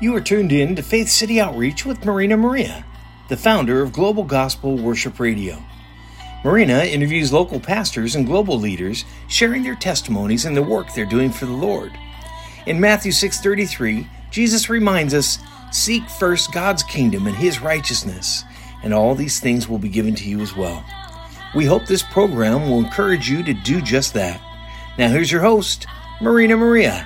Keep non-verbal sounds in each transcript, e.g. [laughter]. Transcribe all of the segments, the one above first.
You are tuned in to Faith City Outreach with Marina Maria, the founder of Global Gospel Worship Radio. Marina interviews local pastors and global leaders sharing their testimonies and the work they're doing for the Lord. In Matthew 6:33, Jesus reminds us, "Seek first God's kingdom and his righteousness, and all these things will be given to you as well." We hope this program will encourage you to do just that. Now here's your host, Marina Maria.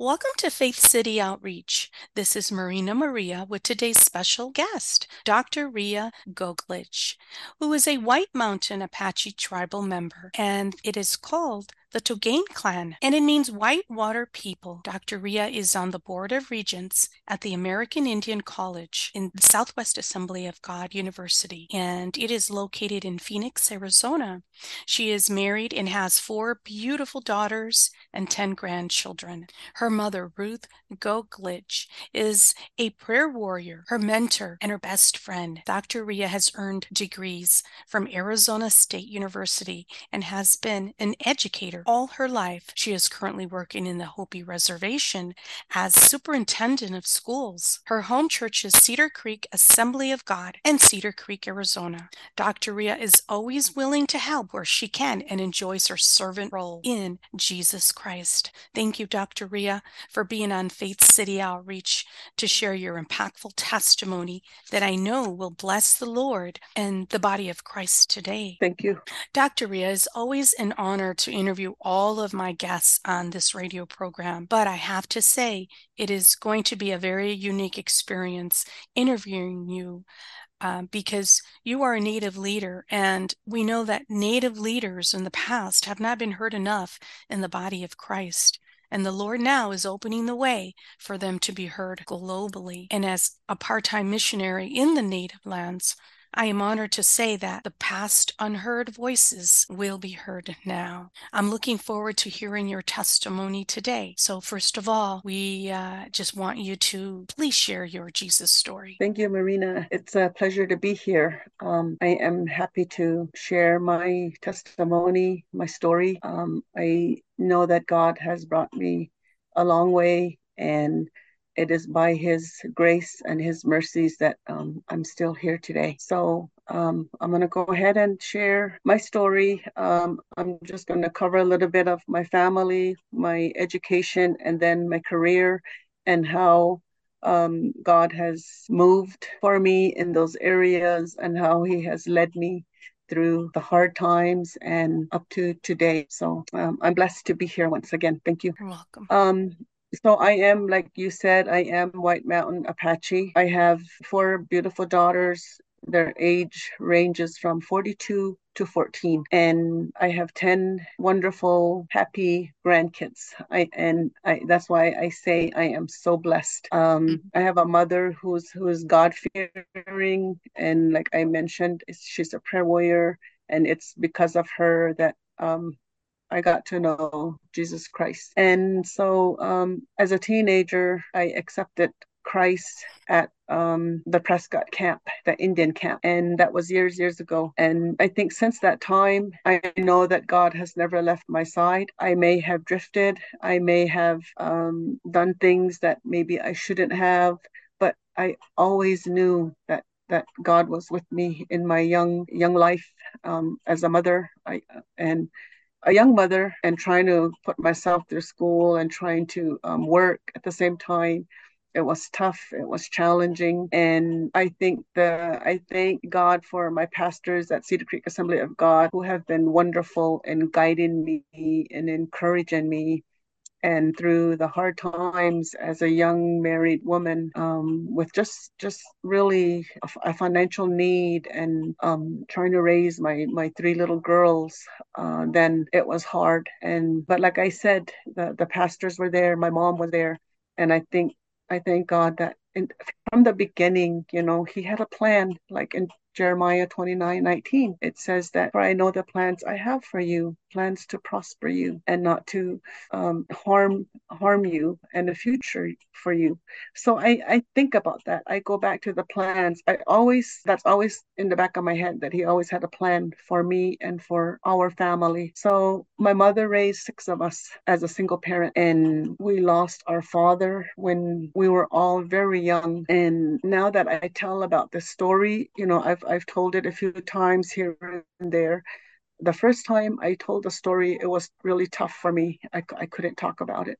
Welcome to Faith City Outreach. This is Marina Maria with today's special guest, Dr. Rea Goklish, who is a White Mountain Apache tribal member, and it is called the Tugain clan, and it means white water people. Dr. Rea is on the Board of Regents at the American Indian College in the Southwest Assembly of God University, and it is located in Phoenix, Arizona. She is married and has four beautiful daughters and 10 grandchildren. Her mother, Ruth Goklish, is a prayer warrior, her mentor, and her best friend. Dr. Rea has earned degrees from Arizona State University and has been an educator all her life. She is currently working in the Hopi Reservation as superintendent of schools. Her home church is Cedar Creek Assembly of God in Cedar Creek, Arizona. Dr. Rea is always willing to help where she can and enjoys her servant role in Jesus Christ. Thank you, Dr. Rea, for being on Faith City Outreach to share your impactful testimony that I know will bless the Lord and the body of Christ today. Thank you. Dr. Rea, is always an honor to interview all of my guests on this radio program, but I have to say it is going to be a very unique experience interviewing you. Uh, because you are a native leader, and we know that native leaders in the past have not been heard enough in the body of Christ. And the Lord now is opening the way for them to be heard globally. And as a part time missionary in the native lands, I am honored to say that the past unheard voices will be heard now. I'm looking forward to hearing your testimony today. So, first of all, we uh, just want you to please share your Jesus story. Thank you, Marina. It's a pleasure to be here. Um, I am happy to share my testimony, my story. Um, I know that God has brought me a long way and it is by his grace and his mercies that um, I'm still here today. So um, I'm going to go ahead and share my story. Um, I'm just going to cover a little bit of my family, my education, and then my career and how um, God has moved for me in those areas and how he has led me through the hard times and up to today. So um, I'm blessed to be here once again. Thank you. You're welcome. Um, so I am, like you said, I am White Mountain Apache. I have four beautiful daughters. Their age ranges from 42 to 14 and i have 10 wonderful happy grandkids i and i that's why i say i am so blessed um mm-hmm. i have a mother who's who's god fearing and like i mentioned she's a prayer warrior and it's because of her that um I got to know Jesus Christ. And so um, as a teenager, I accepted Christ at um, the Prescott camp, the Indian camp. And that was years, years ago. And I think since that time, I know that God has never left my side. I may have drifted, I may have um, done things that maybe I shouldn't have, but I always knew that that God was with me in my young young life um, as a mother. I and a young mother and trying to put myself through school and trying to um, work at the same time. It was tough it was challenging and i think the i thank god for my pastors at cedar creek assembly of god who have been wonderful in guiding me and encouraging me and through the hard times as a young married woman um, with just just really a, a financial need and um, trying to raise my my three little girls uh, then it was hard. And but like i said the the pastors were there my mom was there. And i think i thank god that from the beginning, you know, he had a plan, like in Jeremiah 29 19. It says that, For I know the plans I have for you, plans to prosper you and not to um, harm harm you and a future for you. So I, I think about that. I go back to the plans. I always that's always in the back of my head that he always had a plan for me and for our family. So my mother raised six of us as a single parent and we lost our father when we were all very young. And now that I tell about the story, you know, I've I've told it a few times here and there the first time I told the story, it was really tough for me. I, I couldn't talk about it.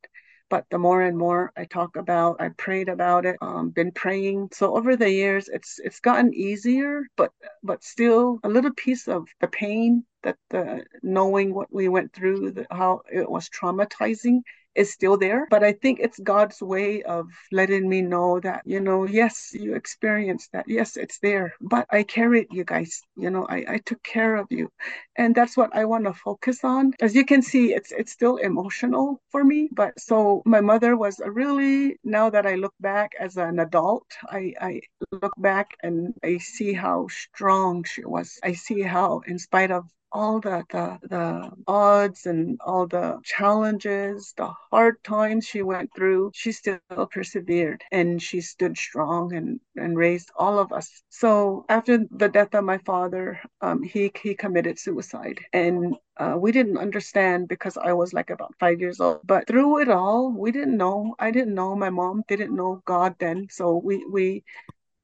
But the more and more I talk about, I prayed about it, um, been praying. So over the years, it's it's gotten easier, but but still a little piece of the pain that the knowing what we went through, the, how it was traumatizing, is still there. But I think it's God's way of letting me know that, you know, yes, you experienced that. Yes, it's there. But I carried you guys. You know, I, I took care of you. And that's what I want to focus on. As you can see, it's it's still emotional for me. But so my mother was a really now that I look back as an adult, I, I look back and I see how strong she was. I see how in spite of all the, the the odds and all the challenges, the hard times she went through, she still persevered and she stood strong and and raised all of us. So after the death of my father, um, he he committed suicide, and uh, we didn't understand because I was like about five years old. But through it all, we didn't know. I didn't know. My mom didn't know God then, so we we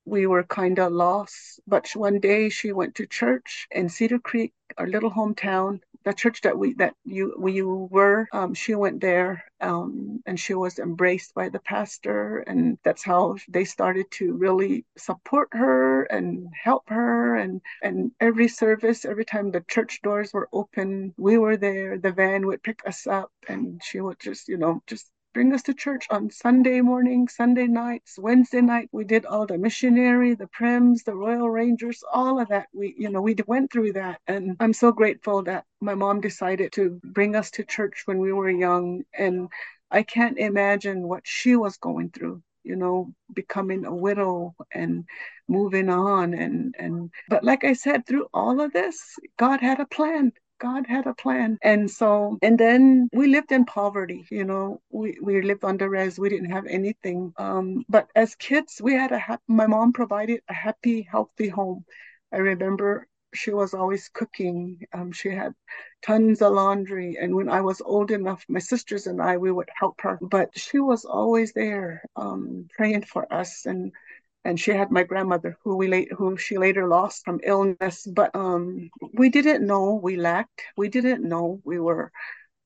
we were kind of lost. But one day she went to church in Cedar Creek, our little hometown. The church that we that you we were, um, she went there, um, and she was embraced by the pastor, and that's how they started to really support her and help her. And and every service, every time the church doors were open, we were there. The van would pick us up, and she would just you know just bring us to church on Sunday morning, Sunday nights, Wednesday night. We did all the missionary, the Prims, the Royal Rangers, all of that. We, you know, we went through that. And I'm so grateful that my mom decided to bring us to church when we were young. And I can't imagine what she was going through you know becoming a widow and moving on and and but like i said through all of this god had a plan God had a plan. And so, and then we lived in poverty, you know, we, we lived under res, we didn't have anything. Um, but as kids, we had a, ha- my mom provided a happy, healthy home. I remember she was always cooking. Um, she had tons of laundry. And when I was old enough, my sisters and I, we would help her. But she was always there um, praying for us and and she had my grandmother who we late who she later lost from illness but um we didn't know we lacked we didn't know we were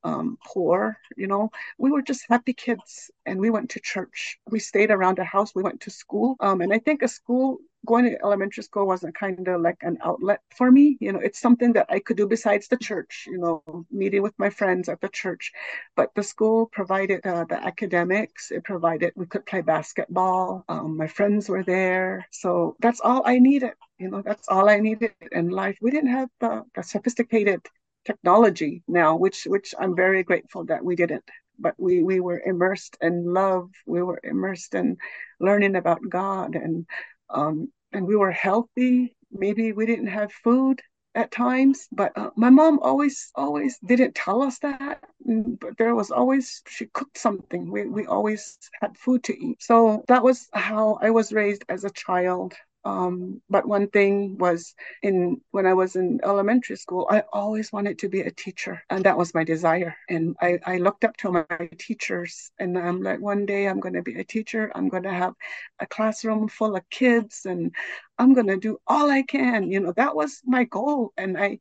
um, poor, you know. We were just happy kids and we went to church. We stayed around the house. We went to school. Um, and I think a school, going to elementary school wasn't kind of like an outlet for me. You know, it's something that I could do besides the church, you know, meeting with my friends at the church. But the school provided uh, the academics, it provided, we could play basketball. Um, my friends were there. So that's all I needed. You know, that's all I needed in life. We didn't have the, the sophisticated technology now, which which I'm very grateful that we didn't. But we we were immersed in love. We were immersed in learning about God, and um, and we were healthy. Maybe we didn't have food at times, but uh, my mom always always didn't tell us that. Mm, but there was always she cooked something. We we always had food to eat. So that was how I was raised as a child. Um, but one thing was in when I was in elementary school, I always wanted to be a teacher, and that was my desire. And I, I looked up to my teachers, and I'm like, one day I'm going to be a teacher. I'm going to have a classroom full of kids, and I'm going to do all I can. You know, that was my goal, and I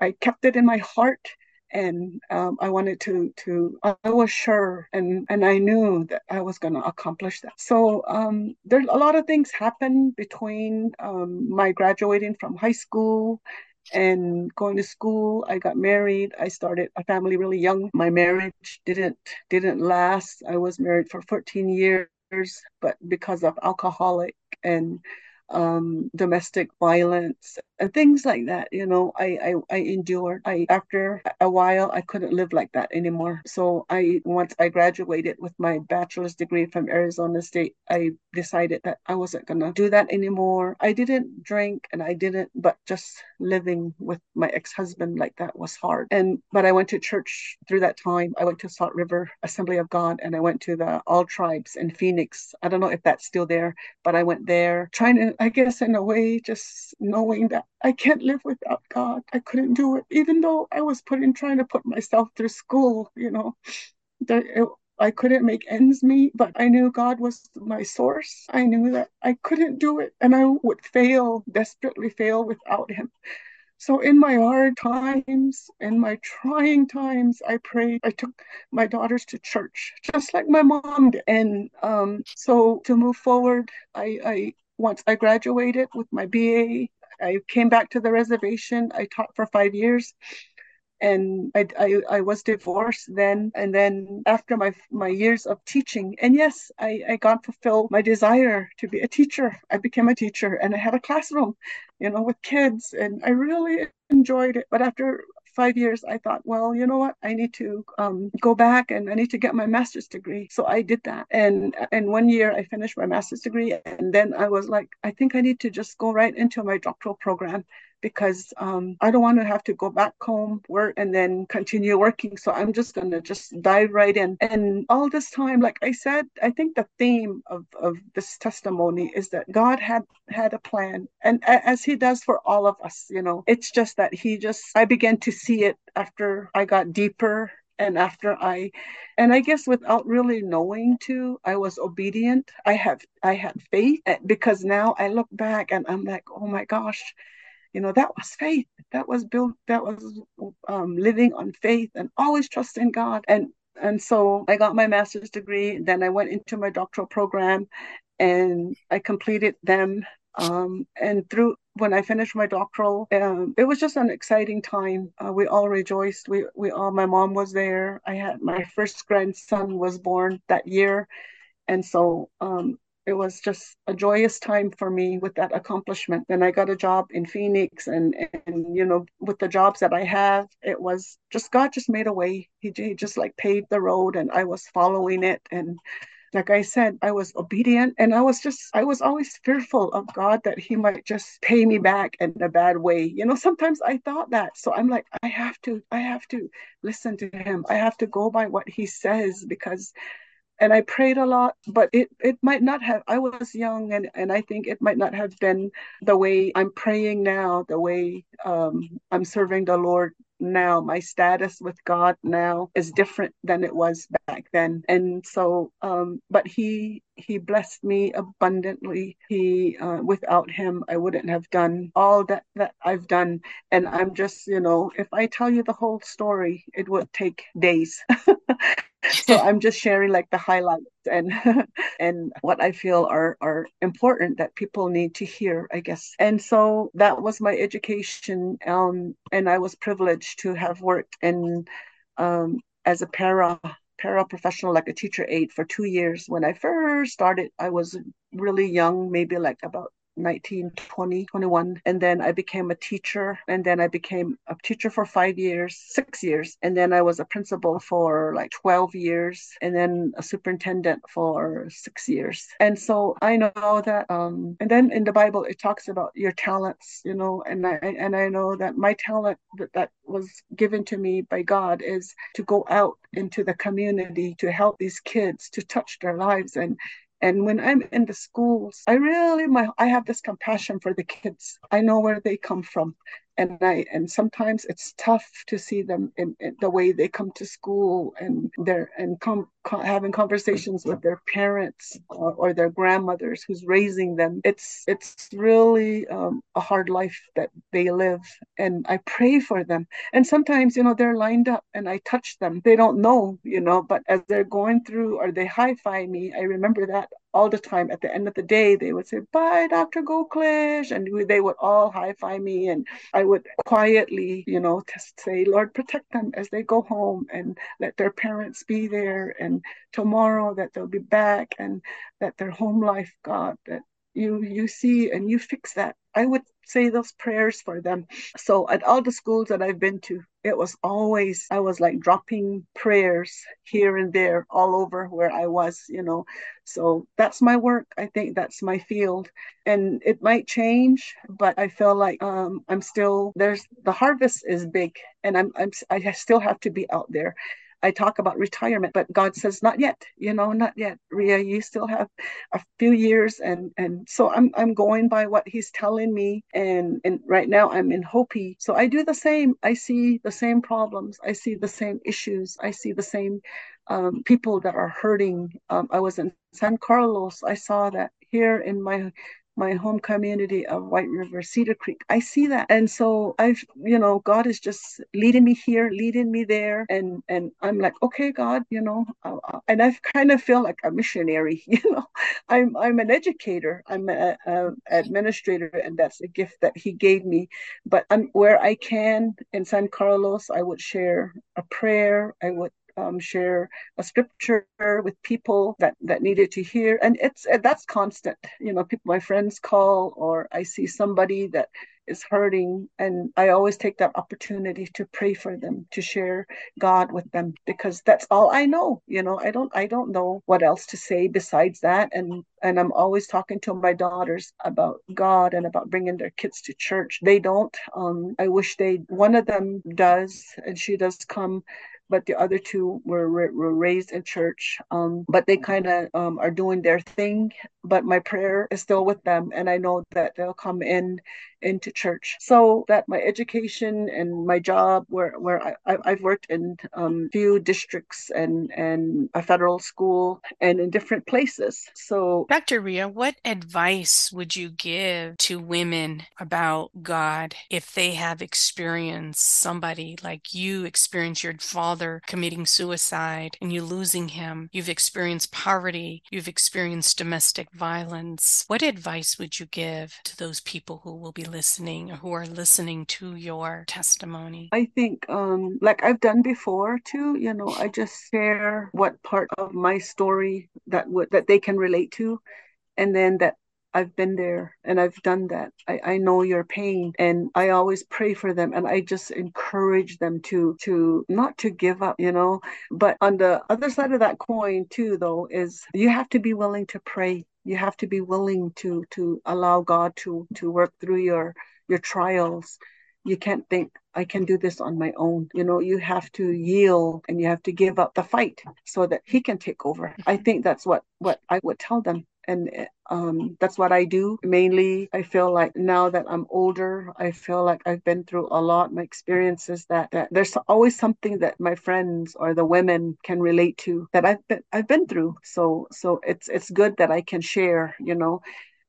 I kept it in my heart and um, I wanted to to I was sure and and I knew that I was going to accomplish that. So um, there's a lot of things happened between um, my graduating from high school and going to school. I got married. I started a family really young. My marriage didn't didn't last. I was married for 14 years but because of alcoholic and um, domestic violence and things like that you know I, I i endured. I after a while i couldn't live like that anymore. So i once i graduated with my bachelor's degree from arizona state i decided that i wasn't gonna do that anymore. I didn't drink and i didn't but just living with my ex-husband like that was hard. And but i went to church through that time. I went to salt river assembly of god and i went to the all tribes in phoenix. I don't know if that's still there but i went there trying to i guess in a way just knowing that I can't live without God. I couldn't do it, even though I was putting trying to put myself through school. You know, it, I couldn't make ends meet, but I knew God was my source. I knew that I couldn't do it, and I would fail, desperately fail without Him. So in my hard times, in my trying times, I prayed. I took my daughters to church, just like my mom did. And um, so to move forward, I, I once I graduated with my BA, I came back to the reservation. I taught for five years and I, I, I was divorced then. And then after my my years of teaching and yes I, I got fulfilled my desire to be a teacher. I became a teacher and I had a classroom you know with kids and I really enjoyed it. But after five years, I thought, well, you know what? I need to um, go back and I need to get my master's degree. So I did that. And in one year, I finished my master's degree. And then I was like, I think I need to just go right into my doctoral program because um, I don't want to have to go back home, work, and then continue working. So I'm just going to just dive right in. And all this time, like I said, I think the theme of, of this testimony is that God had had a plan, and as He does for all of us, you know, it's just that He just I began to see it after I got deeper and after i and i guess without really knowing to i was obedient i have i had faith eh, because now i look back and i'm like oh my gosh you know that was faith that was built that was um, living on faith and always trusting god and and so i got my master's degree then i went into my doctoral program and i completed them um, and through when I finished my doctoral, um, it was just an exciting time. Uh, we all rejoiced. We we all my mom was there. I had my first grandson was born that year, and so um, it was just a joyous time for me with that accomplishment. Then I got a job in Phoenix, and and you know, with the jobs that I have, it was just God just made a way. He, he just like paved the road, and I was following it. And like I said, I was obedient, and I was just I was always fearful of God that He might just pay me back in a bad way. You know, sometimes I thought that. So I'm like, I have to, I have to listen to Him. I have to go by what He says because and I prayed a lot, but it, it might not have, I was young and, and I think it might not have been the way I'm praying now, the way um, I'm serving the Lord now. My status with God now is different than it was back then. And so, um, but He, He blessed me abundantly. He, uh, without Him, I wouldn't have done all that, that I've done. And I'm just, you know, if I tell you the whole story, it would take days. [laughs] [laughs] so i'm just sharing like the highlights and [laughs] and what i feel are are important that people need to hear i guess. And so that was my education um and i was privileged to have worked in um as a para para professional like a teacher aide for two years. When i first started i was really young maybe like about 19, 20, 21. And then I became a teacher. And then I became a teacher for five years, six years. And then I was a principal for like 12 years. And then a superintendent for six years. And so I know that, um, and then in the Bible, it talks about your talents, you know, and I, and I know that my talent that, that was given to me by God is to go out into the community to help these kids to touch their lives and and when I'm in the schools, I really my I have this compassion for the kids. I know where they come from and I and sometimes it's tough to see them in, in the way they come to school and they're and come having conversations with their parents or, or, their grandmothers who's raising them. It's it's really um, a hard life that they live, and I pray for them. And sometimes you know they're lined up and I touch them. They don't know, you know, but as they're going through or they high five me, I remember that all the time. At the end of the day, they would say, "Bye, Dr. Goklish," and they would all high five me, and I would quietly, you know, just say, "Lord, protect them as they go home, and let their parents be there, and tomorrow that they'll be back, and that their home life, God, that you you see and you fix that. I would say those prayers for them. So at all the schools that I've been to, it was always I was like dropping prayers here and there all over where I was, you know. So that's my work. I think that's my field. And it might change, but I feel like um, I'm still there's the harvest is big and I'm, I'm I still have to be out there. I talk about retirement, but God says not yet, you know, not yet. Rea, you still have a few years and and so I'm I'm going by what he's telling me and and right now I'm in Hopi. So I do the same. I see the same problems. I see the same issues. I see the same um, people that are hurting. Um, I was in San Carlos. I saw that here in my my home community of White River, Cedar Creek. I see that. And so I've, you know, God is just leading me here, leading me there. And, and I'm like, okay, God, you know, uh, uh and I've kind of feel like a missionary, [laughs] you know, I'm, I'm an educator, I'm an administrator, and that's a gift that he gave me. But I'm, where I can in San Carlos, I would share a prayer. I would um, share a scripture with people that that needed to hear. And it's that's constant. You know people my friends call or i see somebody that is hurting and i always take that opportunity to pray for them to share god with them because that's all i know you know. I don't i don't know what else to say besides that. And and i'm always talking to my daughters about god and about bringing their kids to church. They don't um i wish they one of them does and she does come but the other two were, were raised in church. Um, but they kind of um, are doing their thing. But my prayer is still with them, and I know that they'll come in into church. So that my education and my job, where where I, I've worked in um, few districts and and a federal school and in different places. So, Dr. Rea, what advice would you give to women about God if they have experienced somebody like you experienced your father committing suicide and you losing him? You've experienced poverty. You've experienced domestic violence. What advice would you give to those people who will be listening or who are listening to your testimony? I think, um, like I've done before too, you know, I just share what part of my story that would that they can relate to, and then that I've been there and I've done that. I, I know your pain and I always pray for them and I just encourage them to to not to give up, you know. But on the other side of that coin too though is you have to be willing to pray. You have to be willing to to allow god to to work through your your trials. You can't think i can do this on my own. You know you have to yield and you have to give up the fight so that he can take over. I think that's what what i would tell them and um, that's what I do mainly. I feel like now that I'm older, I feel like I've been through a lot. My experiences that, that there's always something that my friends or the women can relate to that I've been I've been through. So so it's it's good that I can share, you know,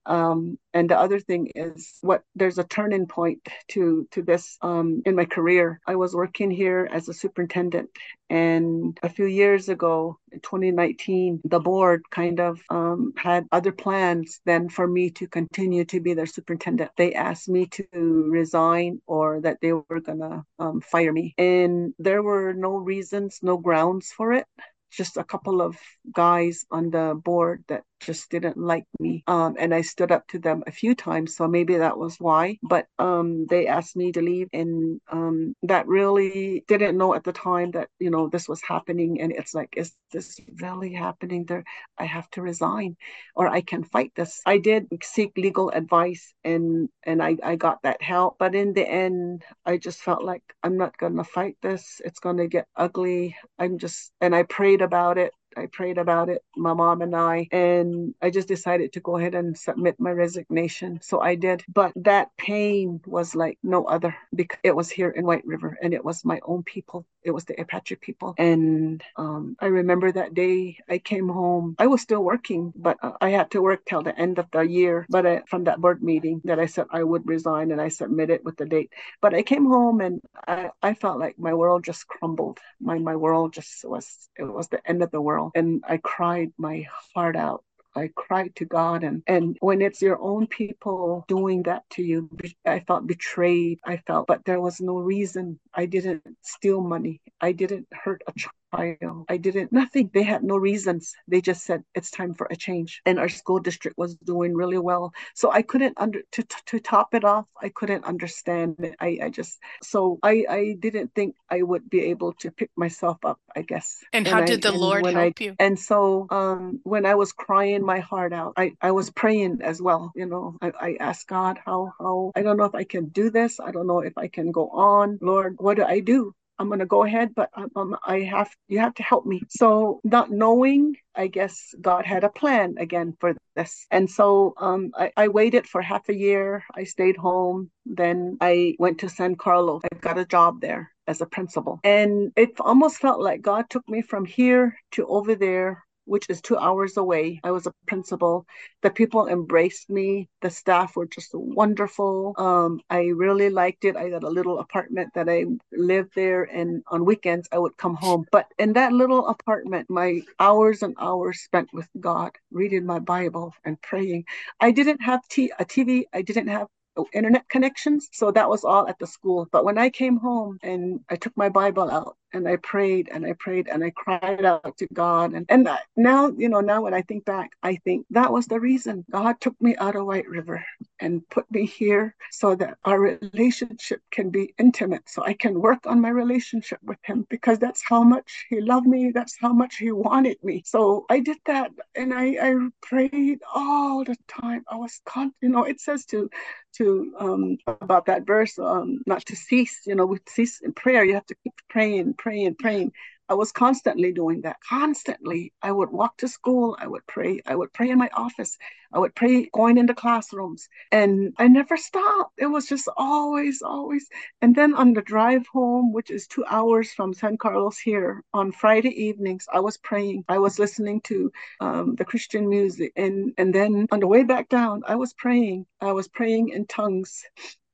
um, and the other thing is what there's a turning point to to this um, in my career. I was working here as a superintendent, and a few years ago, in 2019, the board kind of um, had other plans than for me to continue to be their superintendent. They asked me to resign or that they were gonna um, fire me, and there were no reasons, no grounds for it just a couple of guys on the board that just didn't like me. Um, and I stood up to them a few times, so maybe that was why. But um, they asked me to leave, and um, that really didn't know at the time that you know this was happening. And it's like, is this really happening? There, I have to resign, or I can fight this. I did seek legal advice, and and I I got that help. But in the end, I just felt like I'm not gonna fight this. It's gonna get ugly. I'm just, and I prayed about it I prayed about it, my mom and I, and I just decided to go ahead and submit my resignation. So I did. But that pain was like no other because it was here in White River and it was my own people. It was the Apache people. And um, I remember that day I came home. I was still working, but uh, I had to work till the end of the year. But I, from that board meeting that I said I would resign and I submitted with the date. But I came home and I, I felt like my world just crumbled. My my world just was it was the end of the world and I cried my heart out. I cried to God and and when it's your own people doing that to you I felt betrayed I felt but there was no reason. I didn't steal money. I didn't hurt a trial. I didn't, nothing. They had no reasons. They just said it's time for a change. And our school district was doing really well. So I couldn't under, to, to top it off, I couldn't understand it. I, I just, so I, I didn't think I would be able to pick myself up, I guess. And, and how I, did the Lord help I, you? And so um, when I was crying my heart out, I, I was praying as well. You know, I, I asked God how, how, I don't know if I can do this. I don't know if I can go on. Lord, what do I do? I'm going to go ahead, but um, I have you have to help me. So not knowing, I guess God had a plan again for this, and so um, I, I waited for half a year. I stayed home. Then I went to San Carlos. I got a job there as a principal, and it almost felt like God took me from here to over there which is two hours away. I was a principal. The people embraced me. The staff were just wonderful. Um, I really liked it. I got a little apartment that I lived there, and on weekends I would come home. But in that little apartment, my hours and hours spent with God, reading my Bible and praying. I didn't have t- a TV. I didn't have internet connections. So that was all at the school. But when I came home and I took my Bible out and I prayed and I prayed and I cried out to God. And, and now, you know, now when I think back, I think that was the reason God took me out of White River and put me here so that our relationship can be intimate, so I can work on my relationship with Him because that's how much He loved me. That's how much He wanted me. So I did that and I, I prayed all the time. I was, con- you know, it says to, to, um, about that verse, um, not to cease, you know, with cease in prayer, you have to keep praying praying, praying. I was constantly doing that. Constantly. I would walk to school. I would pray. I would pray in my office. I would pray going into classrooms. And I never stopped. It was just always, always. And then on the drive home, which is two hours from San Carlos here, on Friday evenings, I was praying. I was listening to um, the Christian music. And, and then on the way back down, I was praying. I was praying in tongues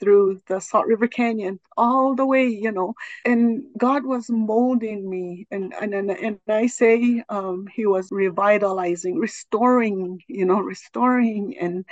through the Salt River Canyon all the way, you know, and God was molding me. And, and, and, and I say um, he was revitalizing, restoring, you know, restoring and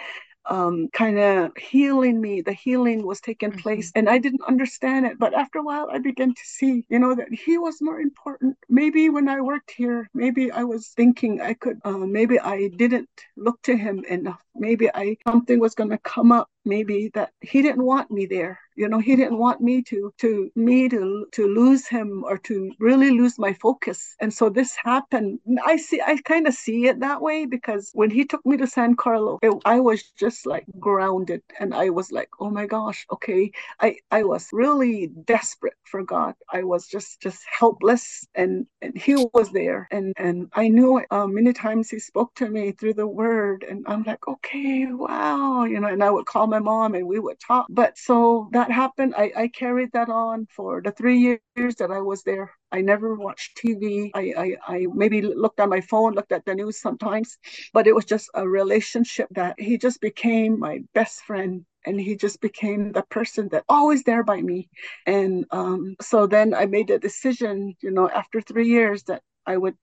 um, kind of healing me. The healing was taking mm-hmm. place, and I didn't understand it. But after a while, I began to see, you know, that He was more important. Maybe when I worked here, maybe I was thinking I could, uh, maybe I didn't look to Him enough. Maybe I something was going to come up. Maybe that He didn't want me there. You know he didn't want me to to me to to lose him or to really lose my focus. And so this happened. I see i kind of see it that way because when he took me to san carlo it, i was just like grounded and i was like oh my gosh okay. I i was really desperate for god. I was just just helpless and and he was there. And and i knew. Uh, many times he spoke to me through the word and i'm like okay wow you know and i would call my mom and we would talk but so that happened, I, I carried that on for the three years that I was there. I never watched TV. I, I, I maybe looked on my phone, looked at the news sometimes, but it was just a relationship that he just became my best friend and he just became the person that always there by me and um, so then i made a decision you know after three years that i would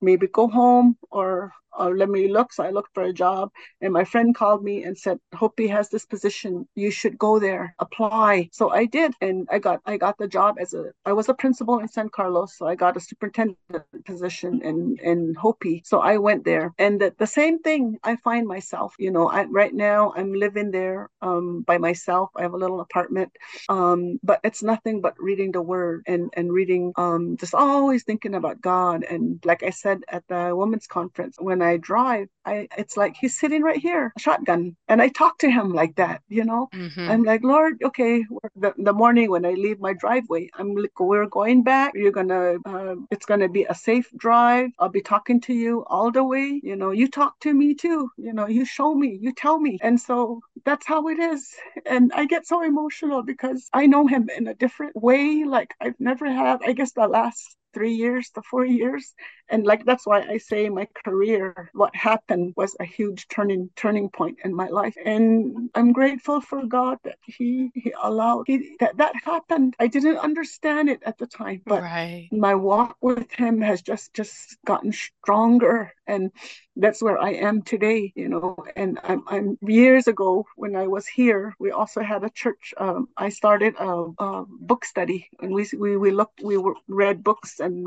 maybe go home or or let me look. So I looked for a job, and my friend called me and said, "Hopi has this position. You should go there, apply." So I did, and I got I got the job as a I was a principal in San Carlos, so I got a superintendent position in in Hopi. So I went there, and the, the same thing. I find myself, you know, I, right now I'm living there um, by myself. I have a little apartment, um, but it's nothing but reading the Word and and reading, um, just always thinking about God. And like I said at the women's conference when I drive, I it's like he's sitting right here, shotgun, and I talk to him like that. You know, mm-hmm. I'm like, Lord, okay. The, the morning when I leave my driveway, I'm like, we're going back. You're gonna, uh, it's gonna be a safe drive. I'll be talking to you all the way. You know, you talk to me too. You know, you show me, you tell me, and so that's how it is. And I get so emotional because I know him in a different way, like I've never had. I guess the last three years to four years. And like that's why i say my career what happened was a huge turning turning point in my life. And i'm grateful for god that he he allowed he, that that happened. I didn't understand it at the time but right. my walk with him has just just gotten stronger and that's where i am today you know and i'm, I'm years ago when i was here we also had a church um, i started a, a, book study and we we, we looked we were, read books and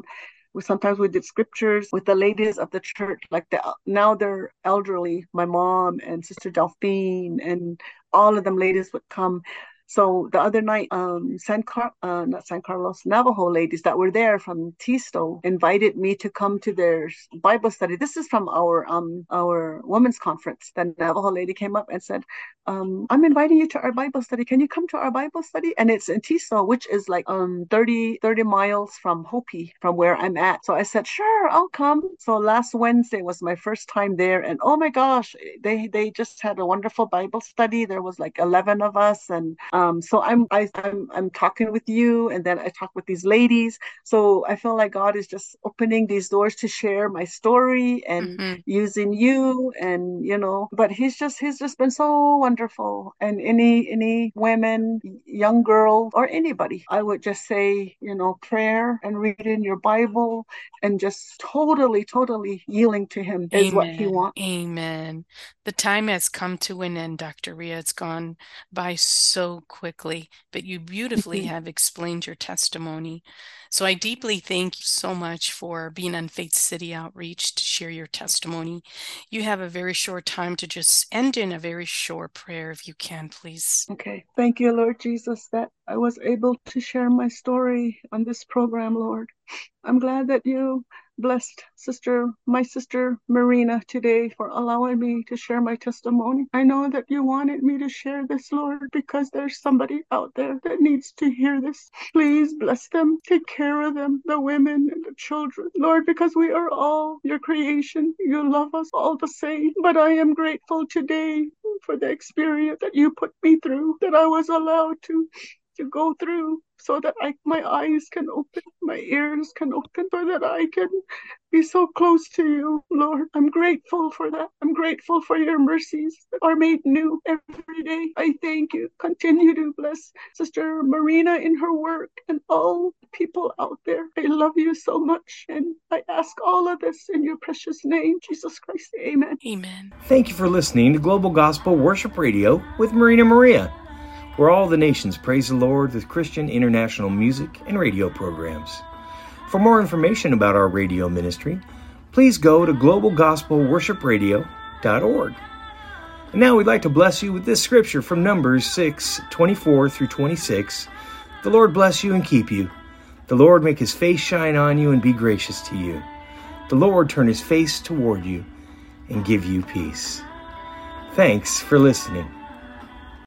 We, sometimes we did scriptures with the ladies of the church, like the now they're elderly. My mom and Sister Delphine and all of them ladies would come so the other night, um, San Car- uh, not San Carlos, Navajo ladies that were there from Tisto invited me to come to their Bible study. This is from our um our women's conference. The Navajo lady came up and said, um, "I'm inviting you to our Bible study. Can you come to our Bible study?" And it's in Tisto, which is like um 30 30 miles from Hopi, from where I'm at. So I said, "Sure, I'll come." So last Wednesday was my first time there, and oh my gosh, they they just had a wonderful Bible study. There was like 11 of us, and um, so I'm I, I'm I'm talking with you, and then I talk with these ladies. So I feel like God is just opening these doors to share my story and mm-hmm. using you, and you know. But He's just He's just been so wonderful. And any any women, young girl, or anybody, I would just say, you know, prayer and reading your Bible and just totally, totally yielding to Him Amen. is what He wants. Amen. The time has come to an end, Dr. Rea. It's gone by so quickly, but you beautifully mm-hmm. have explained your testimony. So I deeply thank you so much for being on Faith City Outreach to share your testimony. You have a very short time to just end in a very short prayer, if you can, please. Okay. Thank you, Lord Jesus, that I was able to share my story on this program, Lord. I'm glad that you blessed sister, my sister Marina today for allowing me to share my testimony. I know that you wanted me to share this, Lord, because there's somebody out there that needs to hear this. Please bless them. Take care of them, the women and the children, Lord, because we are all your creation. You love us all the same. But I am grateful today for the experience that you put me through, that I was allowed to to go through so that I, my eyes can open, my ears can open, so that I can be so close to you, Lord. I'm grateful for that. I'm grateful for your mercies that are made new every day. I thank you. Continue to bless Sister Marina in her work and all people out there. I love you so much. And I ask all of this in your precious name, Jesus Christ. Amen. Amen. Thank you for listening to Global Gospel Worship Radio with Marina Maria where all the nations praise the Lord with Christian international music and radio programs. For more information about our radio ministry, please go to globalgospelworshipradio.org. And now we'd like to bless you with this scripture from Numbers 6 24 through 26. The Lord bless you and keep you. The Lord make his face shine on you and be gracious to you. The Lord turn his face toward you and give you peace. Thanks for listening.